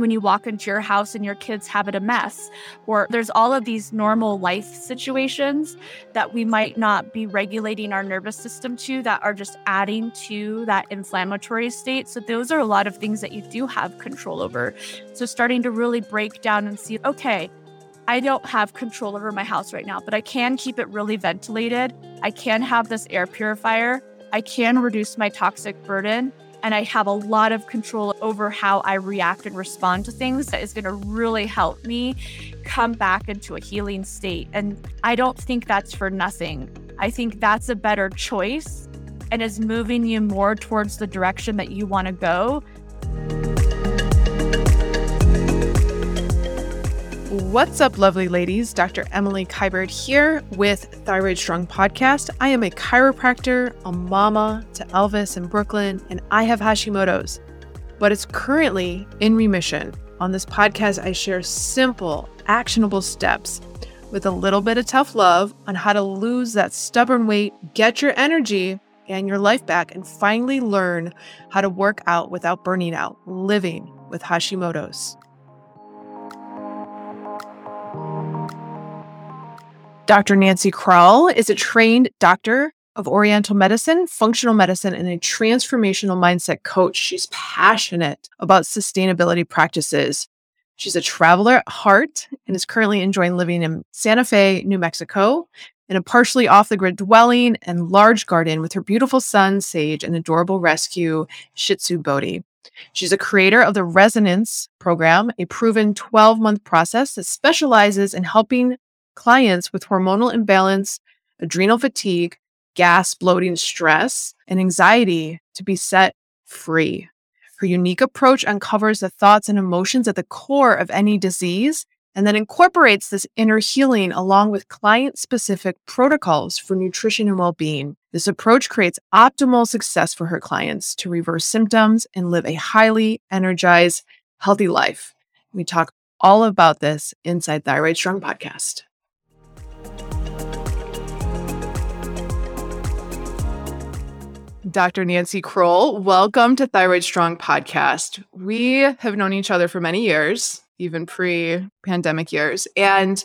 when you walk into your house and your kids have it a mess, or there's all of these normal life situations that we might not be regulating our nervous system to that are just adding to that inflammatory state. So, those are a lot of things that you do have control over. So, starting to really break down and see, okay, I don't have control over my house right now, but I can keep it really ventilated. I can have this air purifier. I can reduce my toxic burden and I have a lot of control over how I react and respond to things that is going to really help me come back into a healing state. And I don't think that's for nothing. I think that's a better choice and is moving you more towards the direction that you want to go What's up, lovely ladies? Dr. Emily Kiberd here with Thyroid Strong Podcast. I am a chiropractor, a mama to Elvis in Brooklyn, and I have Hashimoto's, but it's currently in remission. On this podcast, I share simple, actionable steps with a little bit of tough love on how to lose that stubborn weight, get your energy and your life back, and finally learn how to work out without burning out, living with Hashimoto's. Dr. Nancy Krall is a trained doctor of Oriental medicine, functional medicine, and a transformational mindset coach. She's passionate about sustainability practices. She's a traveler at heart and is currently enjoying living in Santa Fe, New Mexico, in a partially off the grid dwelling and large garden with her beautiful son, Sage, and adorable rescue, Shih Tzu Bodhi. She's a creator of the Resonance program, a proven 12 month process that specializes in helping clients with hormonal imbalance, adrenal fatigue, gas, bloating, stress, and anxiety to be set free. Her unique approach uncovers the thoughts and emotions at the core of any disease and then incorporates this inner healing along with client specific protocols for nutrition and well being. This approach creates optimal success for her clients to reverse symptoms and live a highly energized, healthy life. We talk all about this inside Thyroid Strong podcast. Dr. Nancy Kroll, welcome to Thyroid Strong podcast. We have known each other for many years, even pre pandemic years. And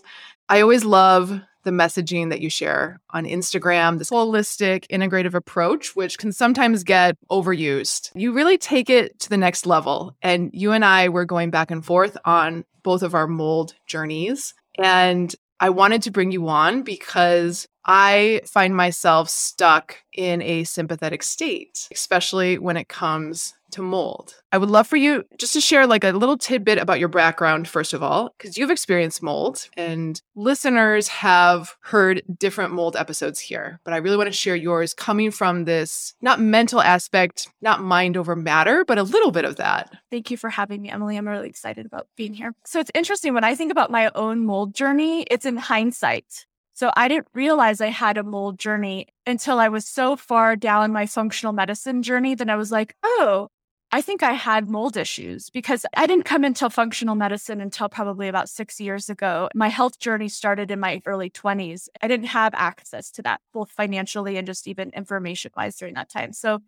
I always love the messaging that you share on Instagram, this holistic, integrative approach, which can sometimes get overused. You really take it to the next level. And you and I were going back and forth on both of our mold journeys. And I wanted to bring you on because I find myself stuck in a sympathetic state, especially when it comes to mold. I would love for you just to share like a little tidbit about your background, first of all, because you've experienced mold and listeners have heard different mold episodes here. But I really want to share yours coming from this not mental aspect, not mind over matter, but a little bit of that. Thank you for having me, Emily. I'm really excited about being here. So it's interesting when I think about my own mold journey, it's in hindsight. So I didn't realize I had a mold journey until I was so far down my functional medicine journey that I was like, oh, I think I had mold issues because I didn't come into functional medicine until probably about six years ago. My health journey started in my early 20s. I didn't have access to that, both financially and just even information wise during that time. So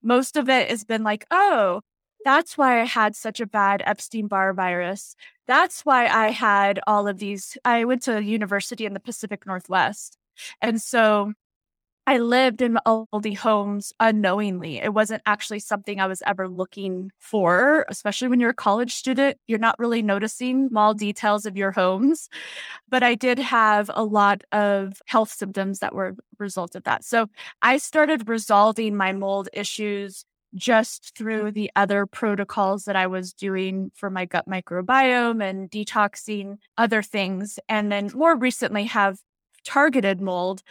most of it has been like, oh, that's why I had such a bad Epstein Barr virus. That's why I had all of these. I went to a university in the Pacific Northwest. And so I lived in moldy homes unknowingly. It wasn't actually something I was ever looking for, especially when you're a college student. You're not really noticing small details of your homes. But I did have a lot of health symptoms that were a result of that. So I started resolving my mold issues just through the other protocols that I was doing for my gut microbiome and detoxing other things. And then more recently have targeted mold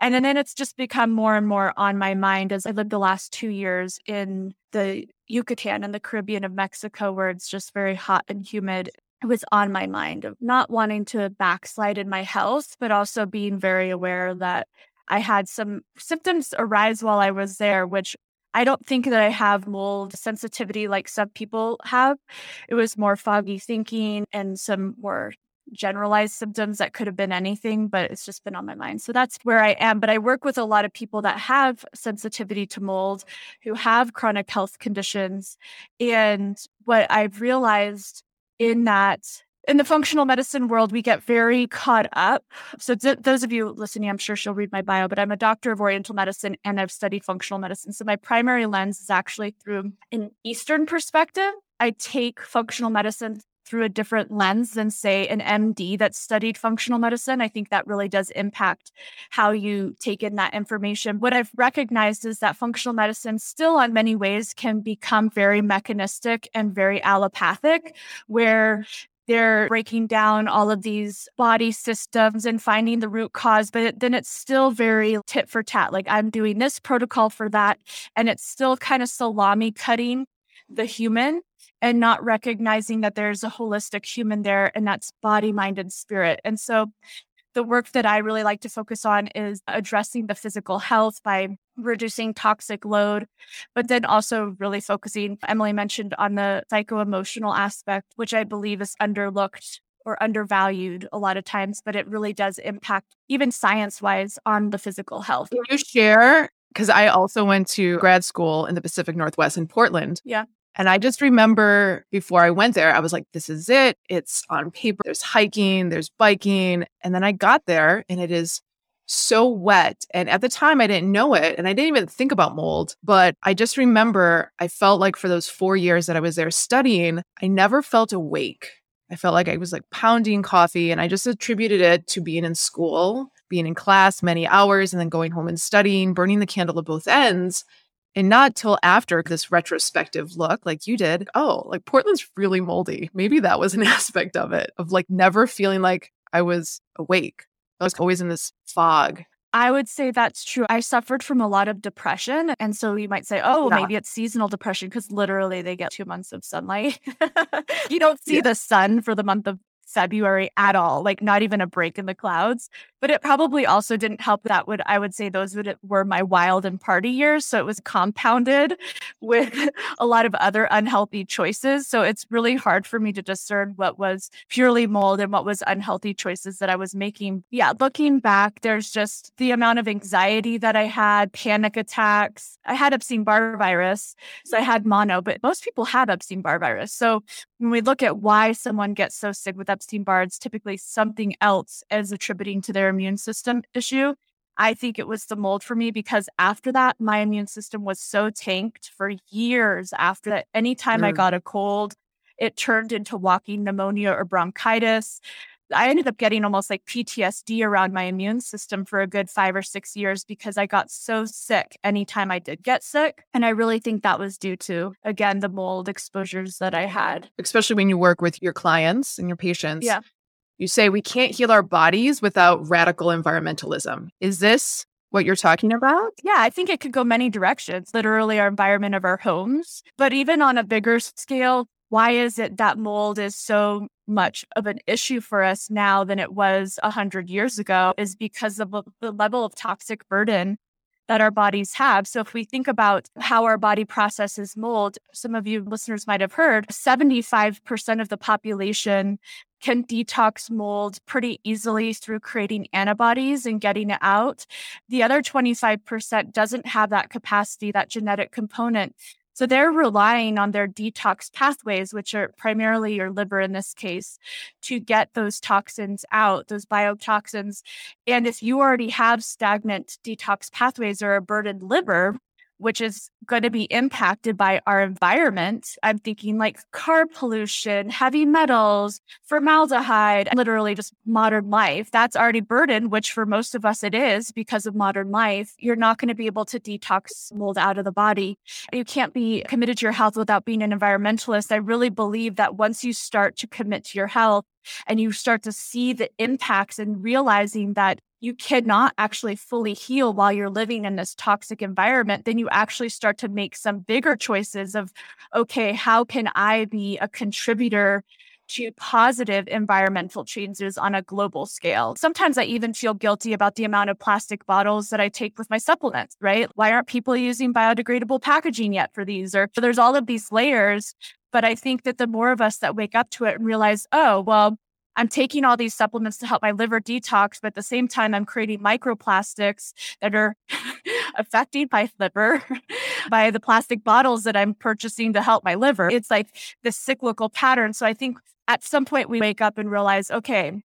and then it's just become more and more on my mind as I lived the last two years in the Yucatan and the Caribbean of Mexico, where it's just very hot and humid. It was on my mind of not wanting to backslide in my health, but also being very aware that I had some symptoms arise while I was there, which I don't think that I have mold sensitivity like some people have. It was more foggy thinking and some more generalized symptoms that could have been anything, but it's just been on my mind. So that's where I am. But I work with a lot of people that have sensitivity to mold, who have chronic health conditions. And what I've realized in that in the functional medicine world, we get very caught up. So, th- those of you listening, I'm sure she'll read my bio, but I'm a doctor of Oriental medicine and I've studied functional medicine. So, my primary lens is actually through an Eastern perspective. I take functional medicine through a different lens than, say, an MD that studied functional medicine. I think that really does impact how you take in that information. What I've recognized is that functional medicine still, on many ways, can become very mechanistic and very allopathic, where they're breaking down all of these body systems and finding the root cause, but then it's still very tit for tat. Like I'm doing this protocol for that. And it's still kind of salami cutting the human and not recognizing that there's a holistic human there and that's body, mind, and spirit. And so the work that I really like to focus on is addressing the physical health by reducing toxic load, but then also really focusing, Emily mentioned on the psycho emotional aspect, which I believe is underlooked or undervalued a lot of times, but it really does impact, even science wise, on the physical health. Can you share? Because I also went to grad school in the Pacific Northwest in Portland. Yeah. And I just remember before I went there, I was like, this is it. It's on paper. There's hiking, there's biking. And then I got there and it is so wet. And at the time, I didn't know it and I didn't even think about mold. But I just remember I felt like for those four years that I was there studying, I never felt awake. I felt like I was like pounding coffee and I just attributed it to being in school, being in class many hours, and then going home and studying, burning the candle at both ends. And not till after this retrospective look, like you did, oh, like Portland's really moldy. Maybe that was an aspect of it, of like never feeling like I was awake. I was always in this fog. I would say that's true. I suffered from a lot of depression. And so you might say, oh, yeah. maybe it's seasonal depression because literally they get two months of sunlight. you don't see yeah. the sun for the month of February at all, like not even a break in the clouds. But it probably also didn't help that would I would say those would were my wild and party years. So it was compounded with a lot of other unhealthy choices. So it's really hard for me to discern what was purely mold and what was unhealthy choices that I was making. Yeah, looking back, there's just the amount of anxiety that I had, panic attacks. I had Epstein Barr virus. So I had mono, but most people have Epstein Barr virus. So when we look at why someone gets so sick with Epstein Barr, it's typically something else as attributing to their immune system issue. I think it was the mold for me because after that, my immune system was so tanked for years after that. Anytime mm. I got a cold, it turned into walking pneumonia or bronchitis. I ended up getting almost like PTSD around my immune system for a good five or six years because I got so sick anytime I did get sick. And I really think that was due to, again, the mold exposures that I had. Especially when you work with your clients and your patients. Yeah. You say we can't heal our bodies without radical environmentalism. Is this what you're talking about? Yeah, I think it could go many directions, literally our environment of our homes. But even on a bigger scale, why is it that mold is so much of an issue for us now than it was 100 years ago is because of the level of toxic burden that our bodies have. So, if we think about how our body processes mold, some of you listeners might have heard 75% of the population can detox mold pretty easily through creating antibodies and getting it out. The other 25% doesn't have that capacity, that genetic component. So they're relying on their detox pathways, which are primarily your liver in this case, to get those toxins out, those biotoxins. And if you already have stagnant detox pathways or a burdened liver, which is going to be impacted by our environment. I'm thinking like car pollution, heavy metals, formaldehyde, literally just modern life. That's already burdened, which for most of us it is because of modern life. You're not going to be able to detox mold out of the body. You can't be committed to your health without being an environmentalist. I really believe that once you start to commit to your health, and you start to see the impacts and realizing that you cannot actually fully heal while you're living in this toxic environment, then you actually start to make some bigger choices of, okay, how can I be a contributor to positive environmental changes on a global scale. Sometimes I even feel guilty about the amount of plastic bottles that I take with my supplements, right? Why aren't people using biodegradable packaging yet for these? Or there's all of these layers. But I think that the more of us that wake up to it and realize, oh, well, I'm taking all these supplements to help my liver detox, but at the same time, I'm creating microplastics that are affecting my liver by the plastic bottles that I'm purchasing to help my liver. It's like this cyclical pattern. So I think at some point we wake up and realize, okay,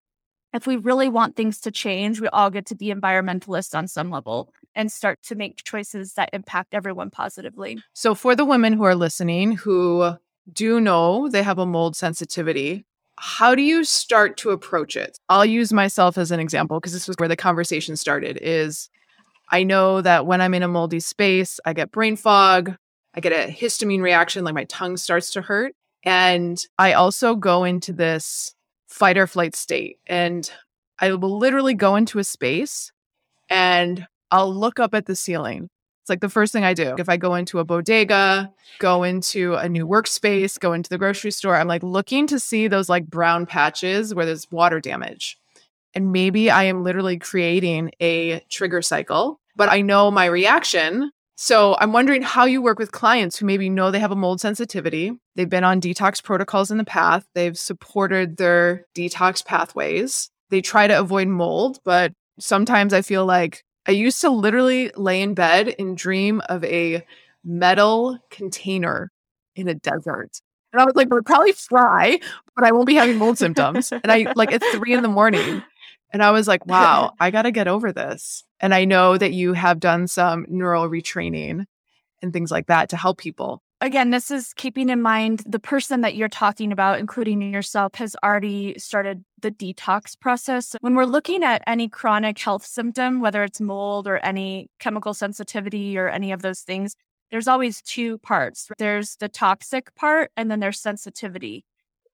if we really want things to change, we all get to be environmentalists on some level and start to make choices that impact everyone positively. So, for the women who are listening who do know they have a mold sensitivity, how do you start to approach it? I'll use myself as an example because this was where the conversation started is I know that when I'm in a moldy space, I get brain fog, I get a histamine reaction like my tongue starts to hurt, and I also go into this fight or flight state and I will literally go into a space and I'll look up at the ceiling it's like the first thing I do. If I go into a bodega, go into a new workspace, go into the grocery store, I'm like looking to see those like brown patches where there's water damage. And maybe I am literally creating a trigger cycle, but I know my reaction. So I'm wondering how you work with clients who maybe know they have a mold sensitivity. They've been on detox protocols in the past, they've supported their detox pathways. They try to avoid mold, but sometimes I feel like I used to literally lay in bed and dream of a metal container in a desert. And I was like, we'll probably fry, but I won't be having mold symptoms. And I like it's three in the morning. And I was like, wow, I got to get over this. And I know that you have done some neural retraining and things like that to help people again, this is keeping in mind the person that you're talking about, including yourself, has already started the detox process. When we're looking at any chronic health symptom, whether it's mold or any chemical sensitivity or any of those things, there's always two parts. There's the toxic part and then there's sensitivity.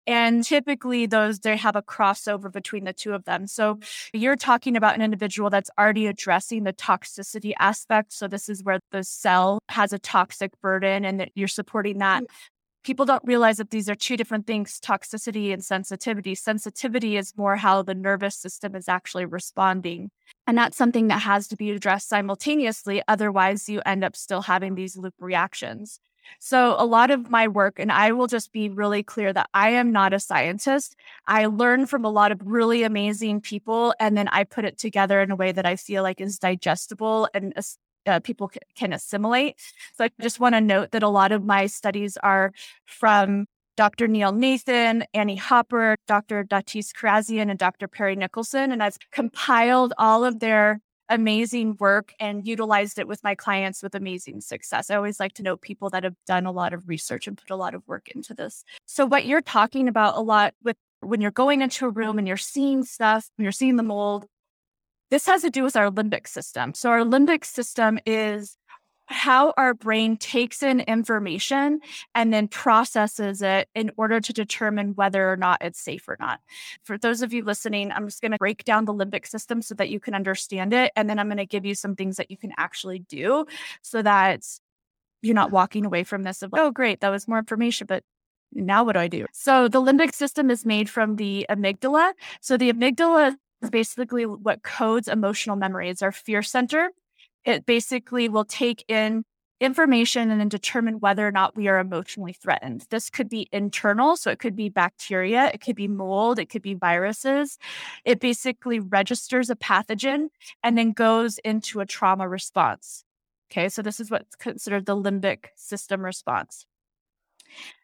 And typically, those they have a crossover between the two of them. So you're talking about an individual that's already addressing the toxicity aspect. So this is where the cell has a toxic burden and that you're supporting that. Mm. People don't realize that these are two different things toxicity and sensitivity. Sensitivity is more how the nervous system is actually responding. And that's something that has to be addressed simultaneously. Otherwise, you end up still having these loop reactions. So, a lot of my work, and I will just be really clear that I am not a scientist. I learn from a lot of really amazing people, and then I put it together in a way that I feel like is digestible and uh, people c- can assimilate. So, I just want to note that a lot of my studies are from Dr. Neil Nathan, Annie Hopper, Dr. Datis Kharrazian, and Dr. Perry Nicholson. And I've compiled all of their amazing work and utilized it with my clients with amazing success. I always like to know people that have done a lot of research and put a lot of work into this. So, what you're talking about a lot with when you're going into a room and you're seeing stuff, you're seeing the mold, this has to do with our limbic system. So, our limbic system is how our brain takes in information and then processes it in order to determine whether or not it's safe or not. For those of you listening, I'm just going to break down the limbic system so that you can understand it. And then I'm going to give you some things that you can actually do so that you're not walking away from this of, oh, great, that was more information, but now what do I do? So the limbic system is made from the amygdala. So the amygdala is basically what codes emotional memory. It's our fear center. It basically will take in information and then determine whether or not we are emotionally threatened. This could be internal, so it could be bacteria, it could be mold, it could be viruses. It basically registers a pathogen and then goes into a trauma response. Okay, so this is what's considered the limbic system response.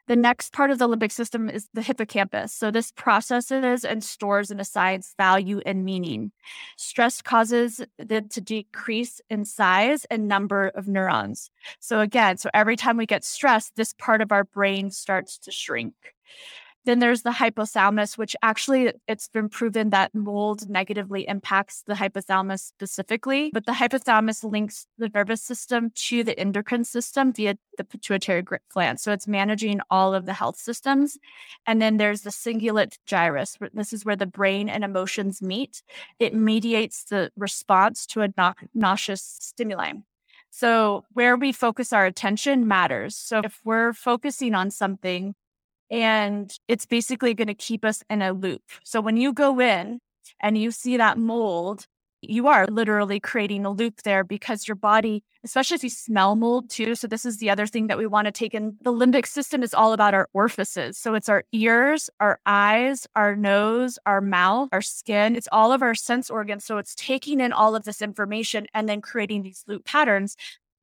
The next part of the limbic system is the hippocampus. So this processes and stores and assigns value and meaning. Stress causes it to decrease in size and number of neurons. So again, so every time we get stressed, this part of our brain starts to shrink. Then there's the hypothalamus, which actually it's been proven that mold negatively impacts the hypothalamus specifically. But the hypothalamus links the nervous system to the endocrine system via the pituitary gland. So it's managing all of the health systems. And then there's the cingulate gyrus. This is where the brain and emotions meet. It mediates the response to a nauseous stimuli. So, where we focus our attention matters. So, if we're focusing on something and it's basically going to keep us in a loop. So when you go in and you see that mold, you are literally creating a loop there because your body, especially if you smell mold too. So, this is the other thing that we want to take in. The limbic system is all about our orifices. So, it's our ears, our eyes, our nose, our mouth, our skin. It's all of our sense organs. So, it's taking in all of this information and then creating these loop patterns.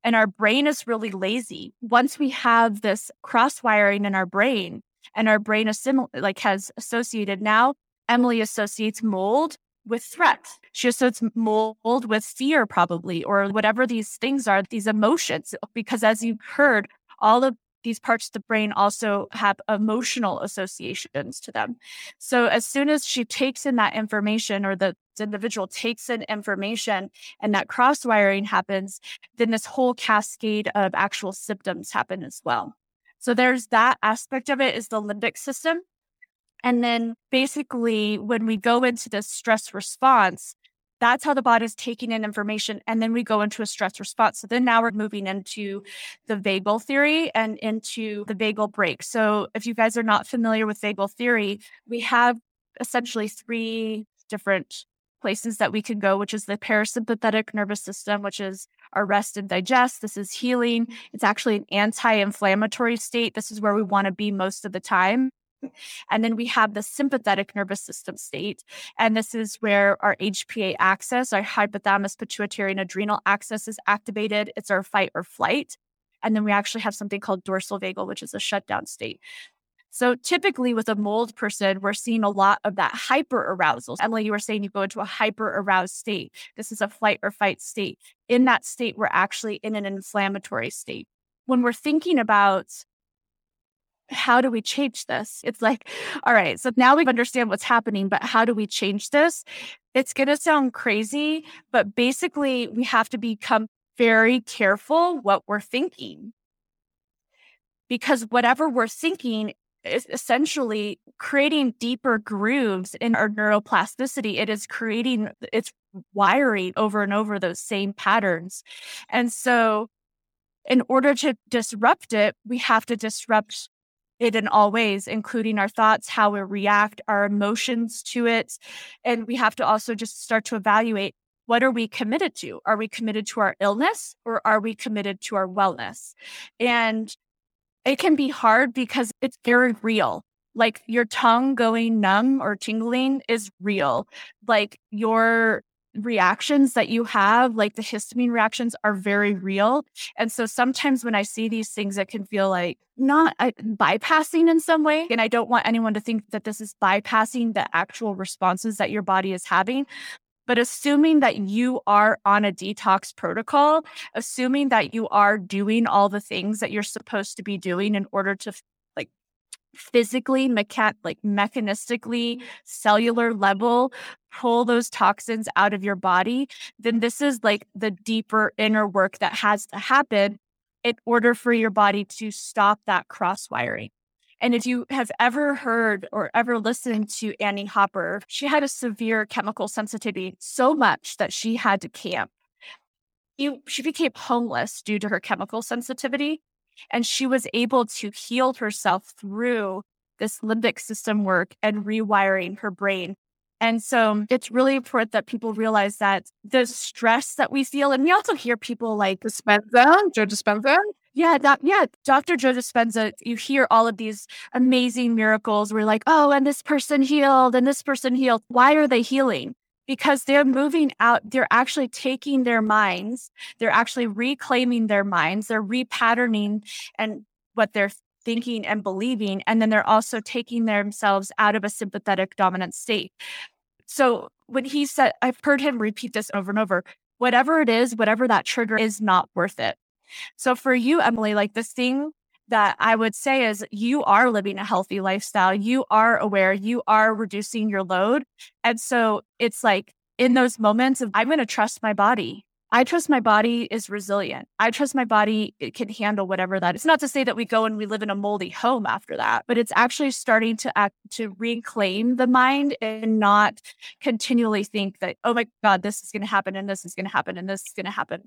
And our brain is really lazy. Once we have this cross wiring in our brain, and our brain assimil- like has associated now Emily associates mold with threat. She associates mold with fear, probably, or whatever these things are, these emotions. Because as you heard, all of these parts of the brain also have emotional associations to them. So as soon as she takes in that information or the, the individual takes in information and that cross wiring happens, then this whole cascade of actual symptoms happen as well. So there's that aspect of it is the limbic system. And then basically, when we go into this stress response, that's how the body is taking in information. And then we go into a stress response. So then now we're moving into the vagal theory and into the vagal brake. So if you guys are not familiar with vagal theory, we have essentially three different places that we can go, which is the parasympathetic nervous system, which is our rest and digest. This is healing. Mm-hmm. It's actually an anti inflammatory state. This is where we want to be most of the time. And then we have the sympathetic nervous system state. And this is where our HPA axis, our hypothalamus, pituitary, and adrenal axis is activated. It's our fight or flight. And then we actually have something called dorsal vagal, which is a shutdown state. So typically with a mold person, we're seeing a lot of that hyper arousal. Emily, you were saying you go into a hyper aroused state. This is a flight or fight state. In that state, we're actually in an inflammatory state. When we're thinking about how do we change this? It's like, all right, so now we understand what's happening, but how do we change this? It's going to sound crazy, but basically, we have to become very careful what we're thinking. Because whatever we're thinking is essentially creating deeper grooves in our neuroplasticity. It is creating, it's wiring over and over those same patterns. And so, in order to disrupt it, we have to disrupt it in all ways, including our thoughts, how we react, our emotions to it. And we have to also just start to evaluate what are we committed to? Are we committed to our illness or are we committed to our wellness? And it can be hard because it's very real. Like your tongue going numb or tingling is real. Like your reactions that you have, like the histamine reactions, are very real. And so sometimes when I see these things, it can feel like not uh, bypassing in some way. And I don't want anyone to think that this is bypassing the actual responses that your body is having. But assuming that you are on a detox protocol, assuming that you are doing all the things that you're supposed to be doing in order to like physically, like mechanistically, cellular level, pull those toxins out of your body, then this is like the deeper inner work that has to happen in order for your body to stop that cross wiring. And if you have ever heard or ever listened to Annie Hopper, she had a severe chemical sensitivity so much that she had to camp. She became homeless due to her chemical sensitivity. And she was able to heal herself through this limbic system work and rewiring her brain. And so it's really important that people realize that the stress that we feel, and we also hear people like Dispenza, Joe Dispenza. Yeah, that, yeah, Dr. Joe Dispenza, you hear all of these amazing miracles. We're like, oh, and this person healed and this person healed. Why are they healing? Because they're moving out, they're actually taking their minds, they're actually reclaiming their minds, they're repatterning and what they're thinking and believing. And then they're also taking themselves out of a sympathetic dominant state. So when he said, I've heard him repeat this over and over whatever it is, whatever that trigger is not worth it. So for you, Emily, like this thing that I would say is you are living a healthy lifestyle. You are aware, you are reducing your load. And so it's like in those moments of, I'm going to trust my body. I trust my body is resilient. I trust my body it can handle whatever that. It's not to say that we go and we live in a moldy home after that, but it's actually starting to act to reclaim the mind and not continually think that, oh my God, this is going to happen and this is going to happen and this is going to happen.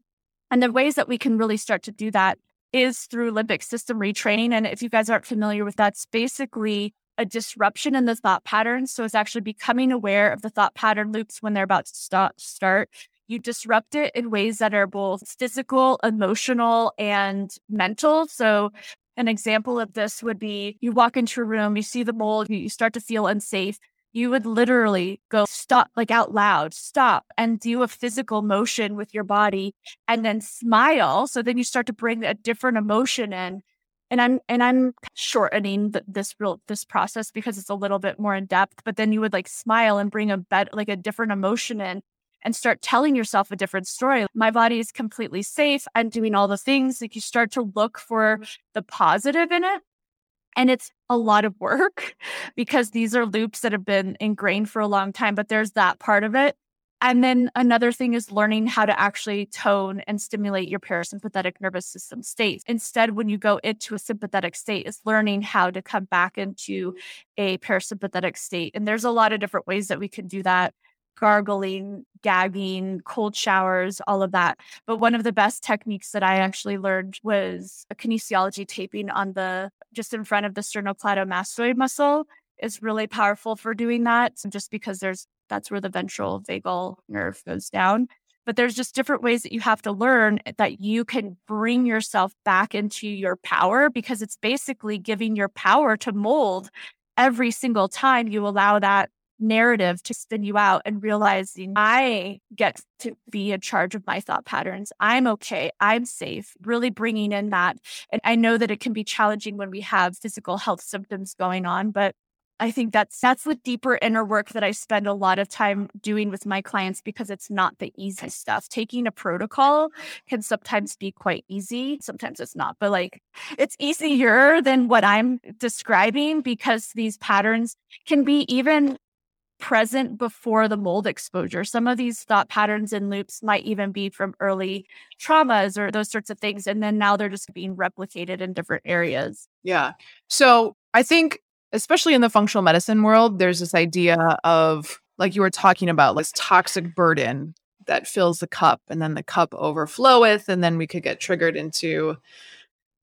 And the ways that we can really start to do that is through limbic system retraining. And if you guys aren't familiar with that, it's basically a disruption in the thought patterns. So it's actually becoming aware of the thought pattern loops when they're about to stop, start. You disrupt it in ways that are both physical, emotional, and mental. So an example of this would be you walk into a room, you see the mold, you start to feel unsafe. You would literally go stop, like out loud, stop and do a physical motion with your body and then smile. So then you start to bring a different emotion in and I'm and I'm shortening this real this process because it's a little bit more in depth. But then you would like smile and bring a bed like a different emotion in, and start telling yourself a different story. My body is completely safe. I'm doing all the things. Like you start to look for the positive in it. And it's a lot of work because these are loops that have been ingrained for a long time, but there's that part of it. And then another thing is learning how to actually tone and stimulate your parasympathetic nervous system state. Instead, when you go into a sympathetic state, is learning how to come back into a parasympathetic state. And there's a lot of different ways that we can do that gargling, gagging, cold showers, all of that. But one of the best techniques that I actually learned was a kinesiology taping on the just in front of the sternocleidomastoid muscle is really powerful for doing that just because there's that's where the ventral vagal nerve goes down. But there's just different ways that you have to learn that you can bring yourself back into your power because it's basically giving your power to mold every single time you allow that narrative to spin you out and realizing I get to be in charge of my thought patterns. I'm okay. I'm safe. Really bringing in that. And I know that it can be challenging when we have physical health symptoms going on, but I think that's that's the deeper inner work that I spend a lot of time doing with my clients because it's not the easy stuff. Taking a protocol can sometimes be quite easy, sometimes it's not, but like it's easier than what I'm describing because these patterns can be even present before the mold exposure. Some of these thought patterns and loops might even be from early traumas or those sorts of things and then now they're just being replicated in different areas. Yeah. So, I think especially in the functional medicine world, there's this idea of, like you were talking about, this toxic burden that fills the cup and then the cup overfloweth, and then we could get triggered into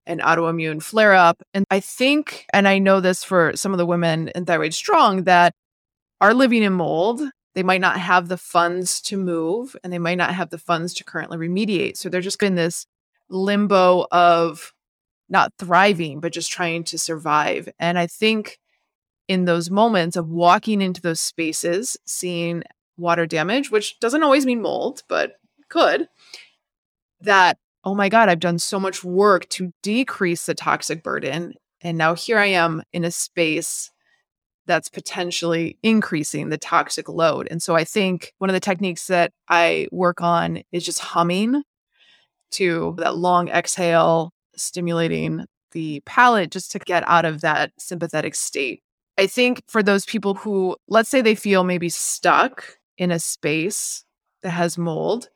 an autoimmune flare up. And I think, and I know this for some of the women in Thyroid Strong that are living in mold, they might not have the funds to move and they might not have the funds to currently remediate. So they're just in this limbo of not thriving, but just trying to survive. And I think in those moments of walking into those spaces, seeing water damage, which doesn't always mean mold, but could, that, oh my God, I've done so much work to decrease the toxic burden. And now here I am in a space that's potentially increasing the toxic load. And so I think one of the techniques that I work on is just humming to that long exhale, stimulating the palate just to get out of that sympathetic state. I think for those people who, let's say they feel maybe stuck in a space that has mold,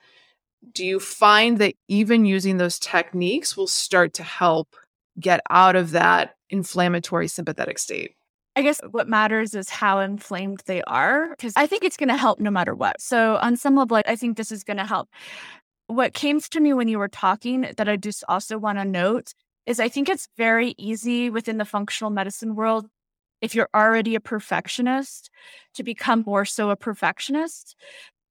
do you find that even using those techniques will start to help get out of that inflammatory sympathetic state? I guess what matters is how inflamed they are, because I think it's going to help no matter what. So, on some level, I think this is going to help. What came to me when you were talking that I just also want to note is I think it's very easy within the functional medicine world if you're already a perfectionist to become more so a perfectionist.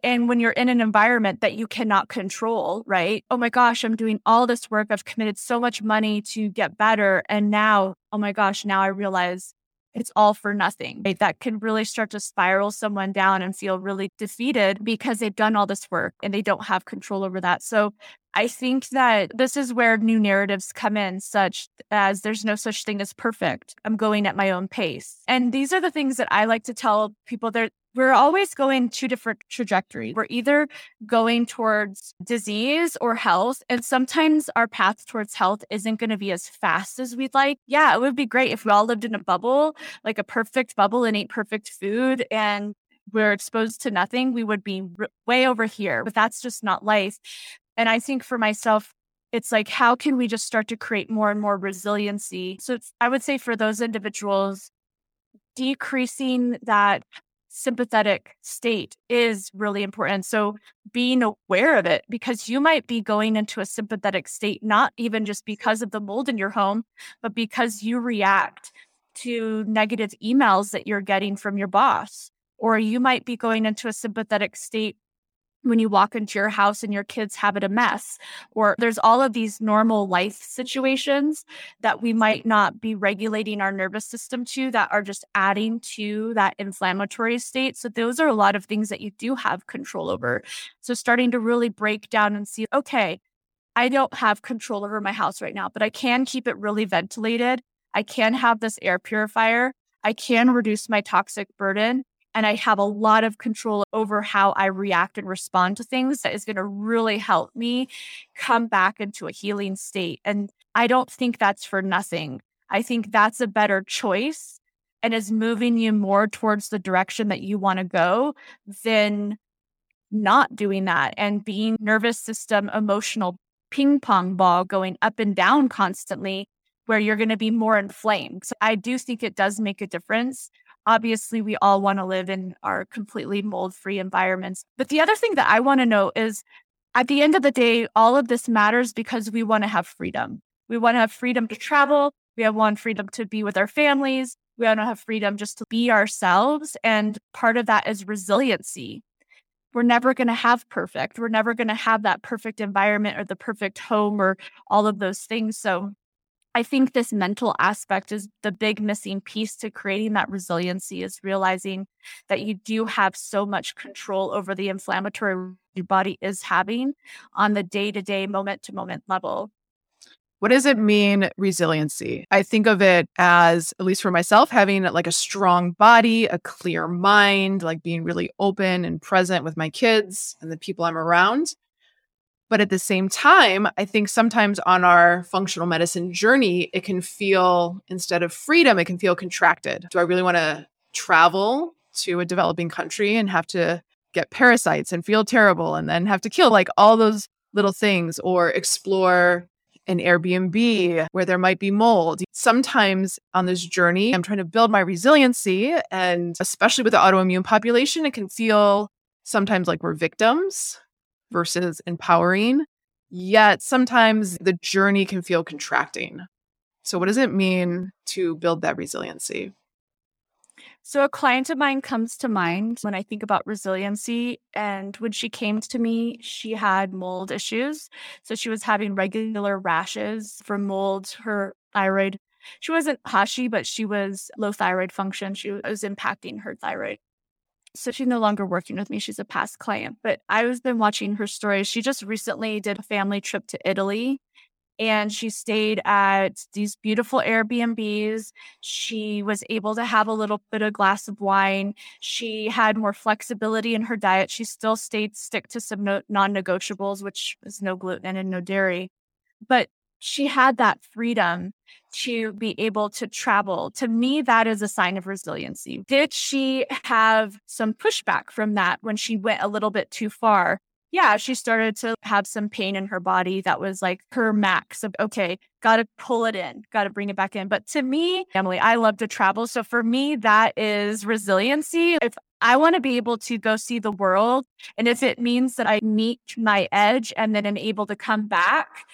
And when you're in an environment that you cannot control, right? Oh my gosh, I'm doing all this work. I've committed so much money to get better. And now, oh my gosh, now I realize it's all for nothing. Right? That can really start to spiral someone down and feel really defeated because they've done all this work and they don't have control over that. So I think that this is where new narratives come in, such as there's no such thing as perfect. I'm going at my own pace. And these are the things that I like to tell people that we're always going two different trajectories. We're either going towards disease or health. And sometimes our path towards health isn't going to be as fast as we'd like. Yeah, it would be great if we all lived in a bubble, like a perfect bubble and ate perfect food and we're exposed to nothing. We would be r- way over here, but that's just not life. And I think for myself, it's like, how can we just start to create more and more resiliency? So I would say for those individuals, decreasing that sympathetic state is really important. So being aware of it because you might be going into a sympathetic state, not even just because of the mold in your home, but because you react to negative emails that you're getting from your boss, or you might be going into a sympathetic state when you walk into your house and your kids have it a mess or there's all of these normal life situations that we might not be regulating our nervous system to that are just adding to that inflammatory state. So those are a lot of things that you do have control over. So starting to really break down and see okay i don't have control over my house right now but i can keep it really ventilated. I can have this air purifier. I can reduce my toxic burden and I have a lot of control over how I react and respond to things that is going to really help me come back into a healing state. And I don't think that's for nothing. I think that's a better choice and is moving you more towards the direction that you want to go than not doing that and being nervous system emotional ping pong ball going up and down constantly where you're going to be more inflamed. So I do think it does make a difference obviously we all want to live in our completely mold free environments. But the other thing that I want to know is at the end of the day, all of this matters because we want to have freedom. We want to have freedom to travel. We have want freedom to be with our families. We want to have freedom just to be ourselves. And part of that is resiliency. We're never going to have perfect. We're never going to have that perfect environment or the perfect home or all of those things. So I think this mental aspect is the big missing piece to creating that resiliency is realizing that you do have so much control over the inflammatory your body is having on the day to day, moment to moment level. What does it mean, resiliency? I think of it as, at least for myself, having like a strong body, a clear mind, like being really open and present with my kids and the people I'm around. But at the same time, I think sometimes on our functional medicine journey, it can feel, instead of freedom, it can feel contracted. Do I really want to travel to a developing country and have to get parasites and feel terrible and then have to kill like all those little things or explore an Airbnb where there might be mold. Sometimes on this journey, I'm trying to build my resiliency. And especially with the autoimmune population, it can feel sometimes like we're victims versus empowering. Yet sometimes the journey can feel contracting. So, what does it mean to build that resiliency? So, a client of mine comes to mind when I think about resiliency. And when she came to me, she had mold issues. So, she was having regular rashes from mold. Her thyroid, she wasn't Hashi, but she was low thyroid function. She was impacting her thyroid. So she's no longer working with me. She's a past client, but I was been watching her stories. She just recently did a family trip to Italy and she stayed at these beautiful Airbnbs. She was able to have a little bit of glass of wine. She had more flexibility in her diet. She still stayed stick to some no- non-negotiables, which is no gluten and no dairy. But she had that freedom to be able to travel. To me, that is a sign of resiliency. Did she have some pushback from that when she went a little bit too far? Yeah, she started to have some pain in her body that was like her max of, okay, got to pull it in, got to bring it back in. But to me, Emily, I love to travel. So for me, that is resiliency. If I want to be able to go see the world. And if it means that I meet my edge and then am able to come back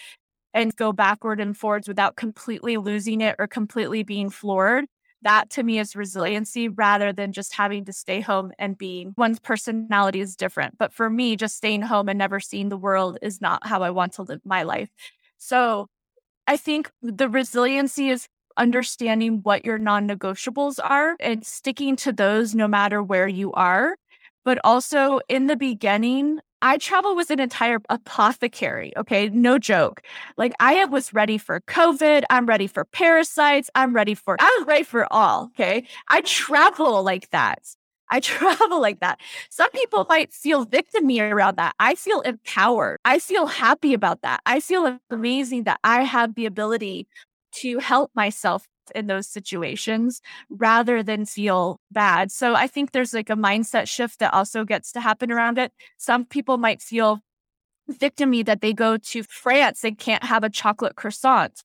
and go backward and forwards without completely losing it or completely being floored. That to me is resiliency rather than just having to stay home and being one's personality is different. But for me, just staying home and never seeing the world is not how I want to live my life. So I think the resiliency is understanding what your non negotiables are and sticking to those no matter where you are. But also in the beginning, I travel with an entire apothecary. Okay. No joke. Like I was ready for COVID. I'm ready for parasites. I'm ready for, I was ah! ready for all. Okay. I travel like that. I travel like that. Some people might feel victimy around that. I feel empowered. I feel happy about that. I feel amazing that I have the ability to help myself in those situations rather than feel bad. So I think there's like a mindset shift that also gets to happen around it. Some people might feel victimy that they go to France and can't have a chocolate croissant.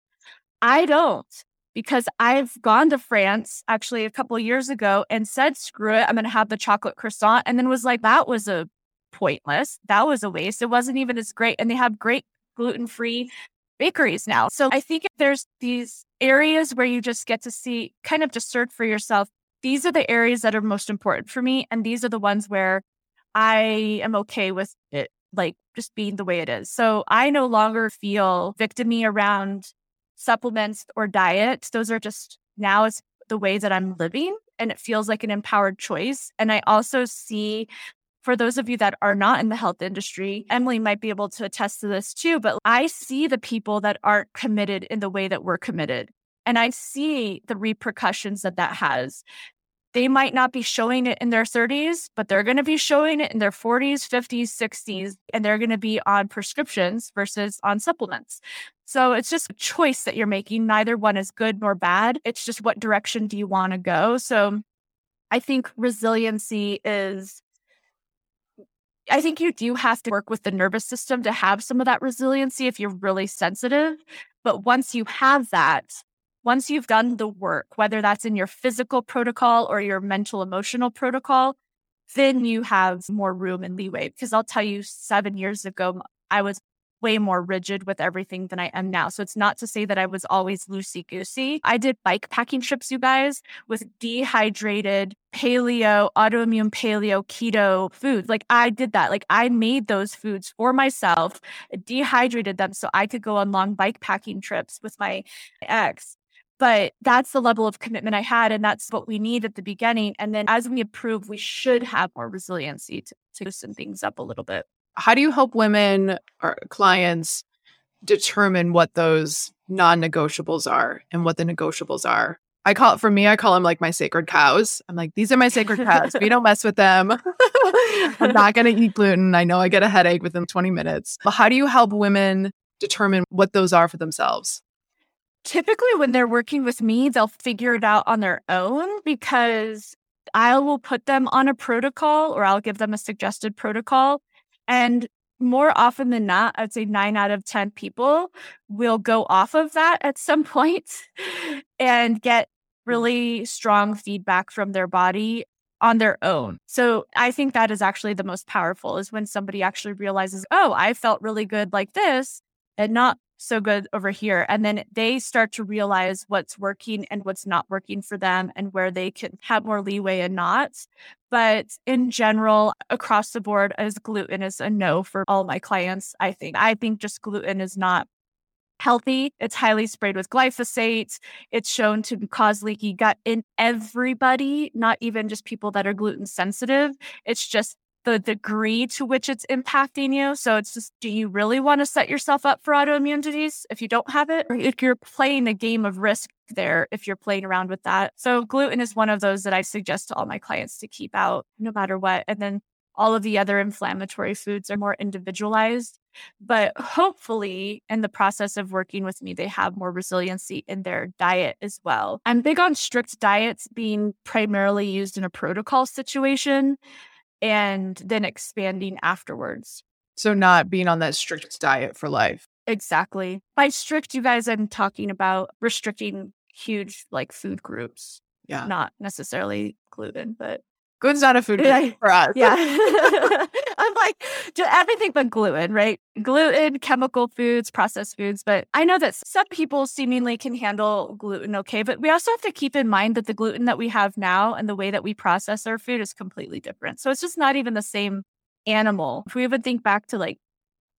I don't because I've gone to France actually a couple years ago and said, screw it, I'm going to have the chocolate croissant. And then was like, that was a pointless. That was a waste. It wasn't even as great. And they have great gluten free bakeries now. So I think there's these areas where you just get to see, kind of discern for yourself, these are the areas that are most important for me. And these are the ones where I am okay with it, like just being the way it is. So I no longer feel victimy around supplements or diet. Those are just now it's the way that I'm living and it feels like an empowered choice. And I also see for those of you that are not in the health industry, Emily might be able to attest to this too, but I see the people that aren't committed in the way that we're committed. And I see the repercussions that that has. They might not be showing it in their 30s, but they're going to be showing it in their 40s, 50s, 60s, and they're going to be on prescriptions versus on supplements. So it's just a choice that you're making. Neither one is good nor bad. It's just what direction do you want to go? So I think resiliency is I think you do have to work with the nervous system to have some of that resiliency if you're really sensitive. But once you have that, once you've done the work, whether that's in your physical protocol or your mental emotional protocol, then you have more room and leeway. Because I'll tell you, seven years ago, I was way more rigid with everything than I am now. So it's not to say that I was always loosey goosey. I did bike packing trips, you guys, with dehydrated paleo, autoimmune paleo, keto foods. Like I did that. Like I made those foods for myself, dehydrated them so I could go on long bike packing trips with my ex. But that's the level of commitment I had. And that's what we need at the beginning. And then as we improve, we should have more resiliency to, to loosen things up a little bit how do you help women or clients determine what those non-negotiables are and what the negotiables are? I call it for me, I call them like my sacred cows. I'm like, these are my sacred cows. we don't mess with them. I'm not going to eat gluten. I know I get a headache within 20 minutes. But how do you help women determine what those are for themselves? Typically, when they're working with me, they'll figure it out on their own because I will put them on a protocol or I'll give them a suggested protocol and more often than not, I'd say nine out of 10 people will go off of that at some point and get mm. really strong feedback from their body on their own. So I think that is actually the most powerful is when somebody actually realizes, oh, I felt really good like this and not so good over here. And then they start to realize what's working and what's not working for them and where they can have more leeway and not. But in general, across the board, as gluten is a no for all my clients, I think. I think just gluten is not healthy. It's highly sprayed with glyphosate. It's shown to cause leaky gut in everybody, not even just people that are gluten sensitive. It's just the degree to which it's impacting you. So it's just, do you really want to set yourself up for autoimmune disease if you don't have it? Or if you're playing a game of risk there, if you're playing around with that. So gluten is one of those that I suggest to all my clients to keep out no matter what. And then all of the other inflammatory foods are more individualized. But hopefully, in the process of working with me, they have more resiliency in their diet as well. I'm big on strict diets being primarily used in a protocol situation and then expanding afterwards. So, not being on that strict diet for life. Exactly. By strict, you guys, I'm talking about restricting huge like food groups. Yeah. Not necessarily gluten, but Gluten's not a food for us. Yeah. I'm like, everything but gluten, right? Gluten, chemical foods, processed foods. But I know that some people seemingly can handle gluten okay. But we also have to keep in mind that the gluten that we have now and the way that we process our food is completely different. So it's just not even the same animal. If we even think back to like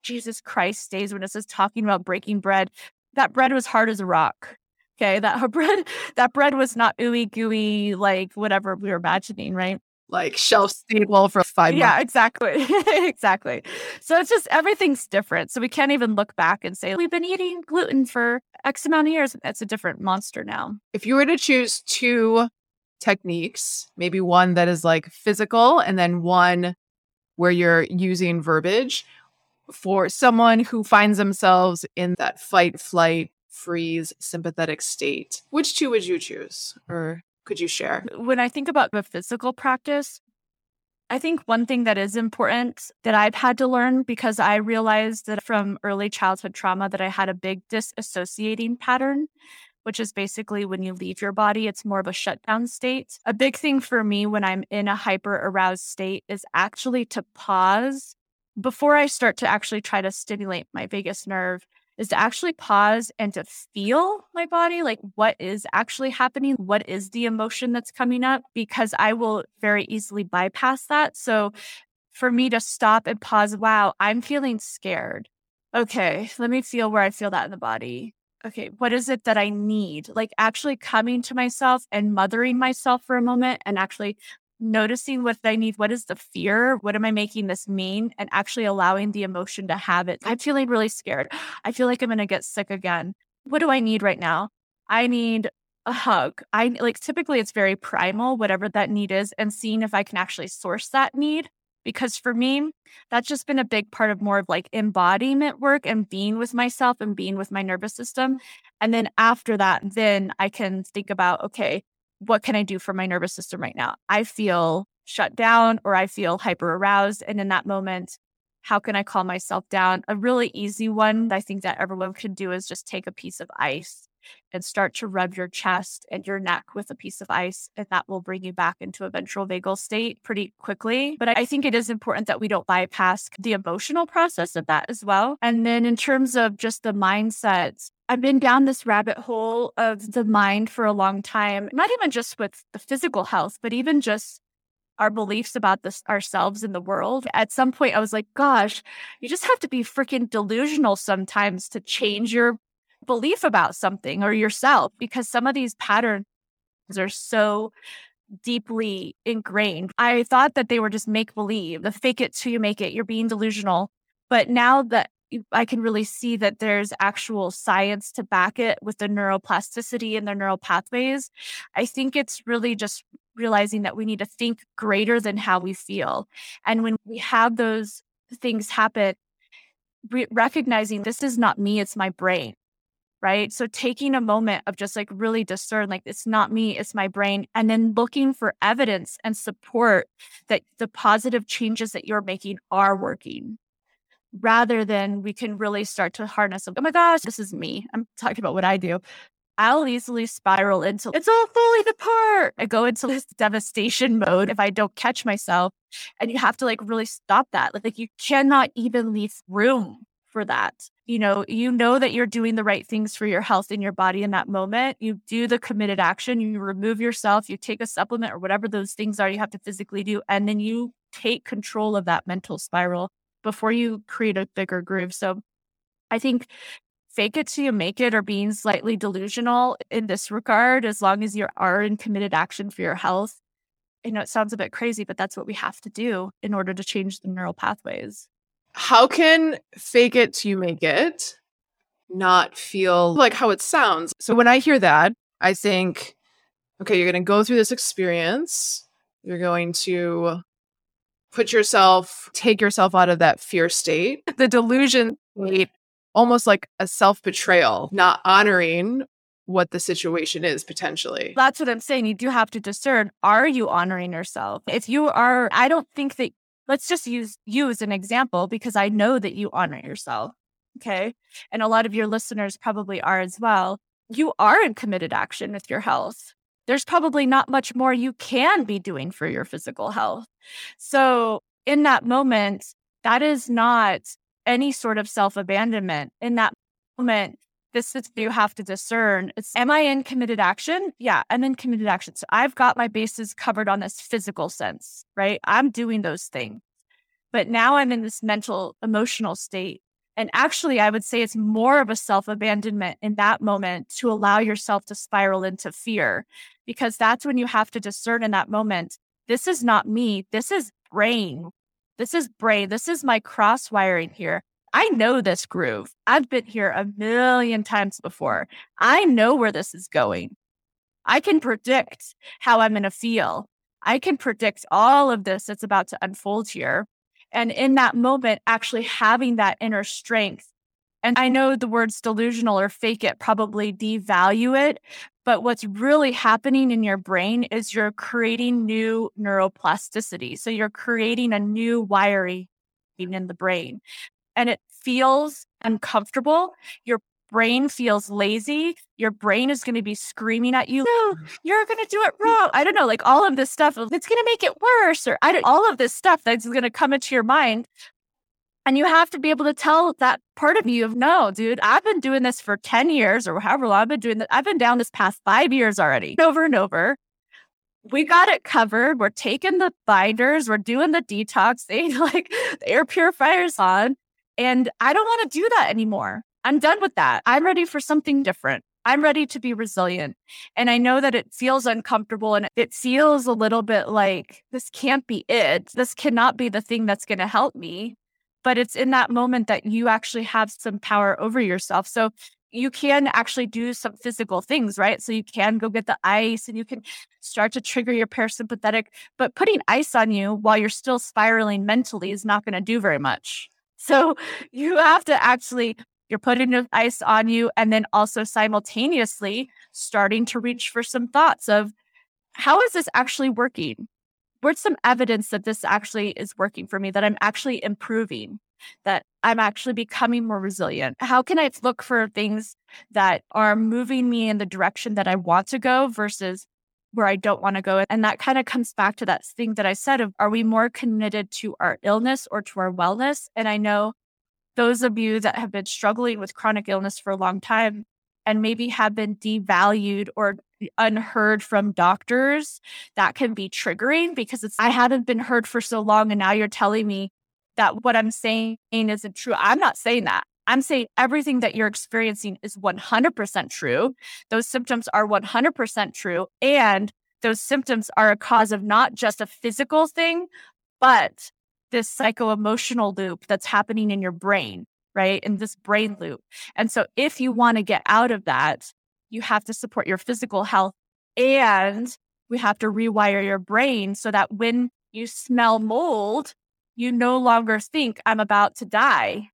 Jesus Christ days when it says talking about breaking bread, that bread was hard as a rock. Okay, that bread that bread was not ooey gooey like whatever we were imagining, right? Like shelf stable for five yeah, months. exactly. exactly. So it's just everything's different. So we can't even look back and say, we've been eating gluten for X amount of years. It's a different monster now. If you were to choose two techniques, maybe one that is like physical and then one where you're using verbiage for someone who finds themselves in that fight, flight, freeze, sympathetic state, which two would you choose? Or could you share? When I think about the physical practice, I think one thing that is important that I've had to learn because I realized that from early childhood trauma that I had a big disassociating pattern, which is basically when you leave your body, it's more of a shutdown state. A big thing for me when I'm in a hyper aroused state is actually to pause before I start to actually try to stimulate my vagus nerve is to actually pause and to feel my body like what is actually happening what is the emotion that's coming up because i will very easily bypass that. So for me to stop and pause wow i'm feeling scared. Okay let me feel where i feel that in the body. Okay what is it that i need? Like actually coming to myself and mothering myself for a moment and actually noticing what I need. What is the fear? What am I making this mean? And actually allowing the emotion to have it. I'm feeling really scared. I feel like I'm going to get sick again. What do I need right now? I need a hug. I like typically it's very primal, whatever that need is, and seeing if I can actually source that need. Because for me, that's just been a big part of more of like embodiment work and being with myself and being with my nervous system. And then after that, then I can think about, okay, what can I do for my nervous system right now? I feel shut down or I feel hyper aroused. And in that moment, how can I calm myself down? A really easy one I think that everyone could do is just take a piece of ice and start to rub your chest and your neck with a piece of ice. And that will bring you back into a ventral vagal state pretty quickly. But I think it is important that we don't bypass the emotional process of that as well. And then in terms of just the mindset, I've been down this rabbit hole of the mind for a long time, not even just with the physical health, but even just our beliefs about this ourselves in the world. At some point, I was like, gosh, you just have to be freaking delusional sometimes to change your belief about something or yourself because some of these patterns are so deeply ingrained. I thought that they were just make believe, the fake it till you make it, you're being delusional. But now that I can really see that there's actual science to back it with the neuroplasticity and the neural pathways. I think it's really just realizing that we need to think greater than how we feel. And when we have those things happen, re- recognizing this is not me, it's my brain. Right. So taking a moment of just like really discern, like, it's not me, it's my brain. And then looking for evidence and support that the positive changes that you're making are working rather than we can really start to harness, oh my gosh, this is me. I'm talking about what I do. I'll easily spiral into it's all falling apart. I go into this devastation mode if I don't catch myself. And you have to like really stop that. Like, like you cannot even leave room for that. You know, you know that you're doing the right things for your health in your body in that moment. You do the committed action, you remove yourself, you take a supplement or whatever those things are you have to physically do. And then you take control of that mental spiral before you create a bigger groove. So I think fake it till you make it or being slightly delusional in this regard, as long as you are in committed action for your health. I know it sounds a bit crazy, but that's what we have to do in order to change the neural pathways. How can fake it till you make it not feel like how it sounds? So when I hear that, I think, okay, you're going to go through this experience. You're going to put yourself, take yourself out of that fear state, the delusion state, almost like a self betrayal, not honoring what the situation is potentially. That's what I'm saying. You do have to discern are you honoring yourself? If you are, I don't think that, let's just use you as an example because I know that you honor yourself. Okay. And a lot of your listeners probably are as well. You are in committed action with your health there's probably not much more you can be doing for your physical health. So, in that moment, that is not any sort of self abandonment. In that moment, this is you have to discern. It's am I in committed action? Yeah, I'm in committed action. So I've got my bases covered on this physical sense, right? I'm doing those things. But now I'm in this mental, emotional state and actually, I would say it's more of a self abandonment in that moment to allow yourself to spiral into fear, because that's when you have to discern in that moment this is not me. This is brain. This is brain. This is my cross wiring here. I know this groove. I've been here a million times before. I know where this is going. I can predict how I'm going to feel. I can predict all of this that's about to unfold here. And in that moment, actually having that inner strength. And I know the words delusional or fake it probably devalue it, but what's really happening in your brain is you're creating new neuroplasticity. So you're creating a new wiring in the brain. And it feels uncomfortable. Your brain feels lazy, your brain is going to be screaming at you, no, you're going to do it wrong. I don't know, like all of this stuff, it's going to make it worse, or I don't, all of this stuff that's going to come into your mind. And you have to be able to tell that part of you of no, dude, I've been doing this for 10 years or however long I've been doing that. I've been down this past five years already, over and over. We got it covered. We're taking the binders, we're doing the detox, they like the air purifiers on. And I don't want to do that anymore. I'm done with that. I'm ready for something different. I'm ready to be resilient. And I know that it feels uncomfortable and it feels a little bit like this can't be it. This cannot be the thing that's going to help me. But it's in that moment that you actually have some power over yourself. So you can actually do some physical things, right? So you can go get the ice and you can start to trigger your parasympathetic, but putting ice on you while you're still spiraling mentally is not going to do very much. So you have to actually you're putting ice on you and then also simultaneously starting to reach for some thoughts of how is this actually working? Where's some evidence that this actually is working for me, that I'm actually improving, that I'm actually becoming more resilient? How can I look for things that are moving me in the direction that I want to go versus where I don't want to go? And that kind of comes back to that thing that I said of are we more committed to our illness or to our wellness? And I know those of you that have been struggling with chronic illness for a long time and maybe have been devalued or unheard from doctors, that can be triggering because it's, I haven't been heard for so long. And now you're telling me that what I'm saying isn't true. I'm not saying that. I'm saying everything that you're experiencing is 100% true. Those symptoms are 100% true. And those symptoms are a cause of not just a physical thing, but this psycho emotional loop that's happening in your brain, right? In this brain loop. And so, if you want to get out of that, you have to support your physical health and we have to rewire your brain so that when you smell mold, you no longer think, I'm about to die.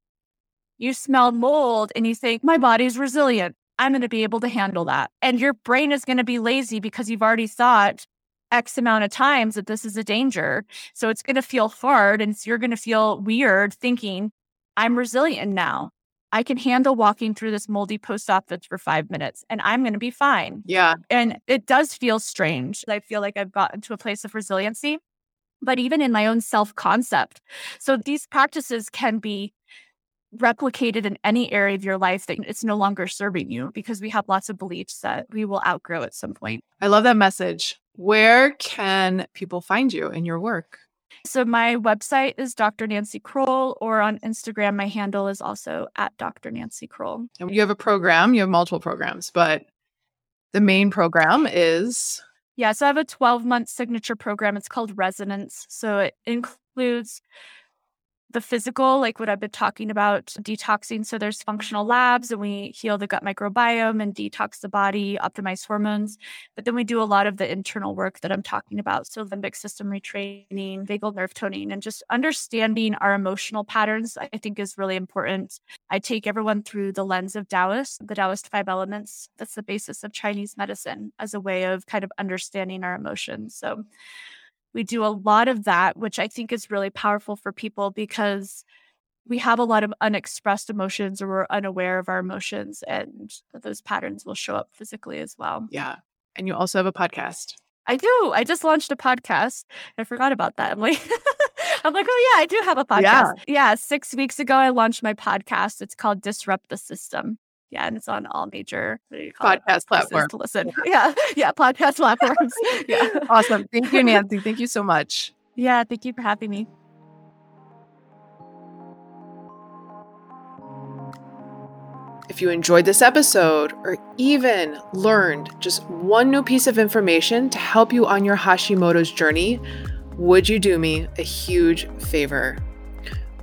You smell mold and you think, my body's resilient. I'm going to be able to handle that. And your brain is going to be lazy because you've already thought, X amount of times that this is a danger. So it's going to feel hard and you're going to feel weird thinking, I'm resilient now. I can handle walking through this moldy post office for five minutes and I'm going to be fine. Yeah. And it does feel strange. I feel like I've gotten to a place of resiliency, but even in my own self concept. So these practices can be replicated in any area of your life that it's no longer serving you because we have lots of beliefs that we will outgrow at some point. I love that message. Where can people find you and your work? So my website is Dr. Nancy Kroll, or on Instagram, my handle is also at Dr. Nancy Kroll. And you have a program, you have multiple programs, but the main program is yeah, so I have a 12 month signature program. It's called Resonance. So it includes the physical, like what I've been talking about, detoxing. So there's mm-hmm. functional labs and we heal the gut microbiome and detox the body, optimize hormones. But then we do a lot of the internal work that I'm talking about. So limbic system retraining, vagal nerve toning, and just understanding our emotional patterns, I think is really important. I take everyone through the lens of Taoist, the Taoist five elements. That's the basis of Chinese medicine as a way of kind of understanding our emotions. So we do a lot of that, which I think is really powerful for people because we have a lot of unexpressed emotions or we're unaware of our emotions and those patterns will show up physically as well. Yeah. And you also have a podcast. I do. I just launched a podcast. I forgot about that. I'm like, I'm like, oh yeah, I do have a podcast. Yeah. yeah. Six weeks ago, I launched my podcast. It's called Disrupt the System. Yeah, and it's on all major podcast platforms to listen. Yeah, yeah, podcast platforms. yeah, awesome. Thank you, Nancy. Thank you so much. Yeah, thank you for having me. If you enjoyed this episode or even learned just one new piece of information to help you on your Hashimoto's journey, would you do me a huge favor?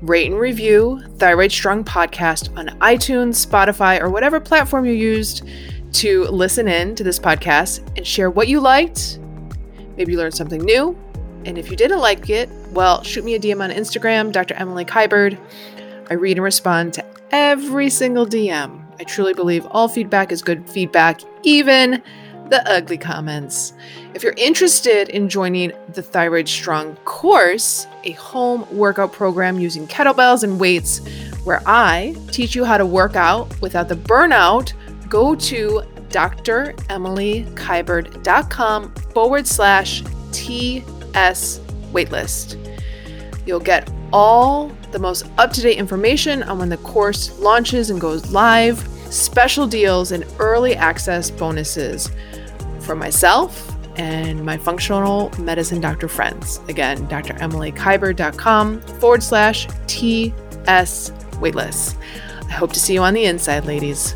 Rate and review Thyroid Strong Podcast on iTunes, Spotify, or whatever platform you used to listen in to this podcast and share what you liked. Maybe you learned something new. And if you didn't like it, well, shoot me a DM on Instagram, Dr. Emily Kiberd. I read and respond to every single DM. I truly believe all feedback is good feedback, even the ugly comments. If you're interested in joining the Thyroid Strong course, a home workout program using kettlebells and weights, where I teach you how to work out without the burnout, go to dremilykiberd.com forward slash TS waitlist. You'll get all the most up to date information on when the course launches and goes live, special deals, and early access bonuses for myself and my functional medicine doctor friends. Again, dremilykiberd.com forward slash TS waitlist. I hope to see you on the inside, ladies.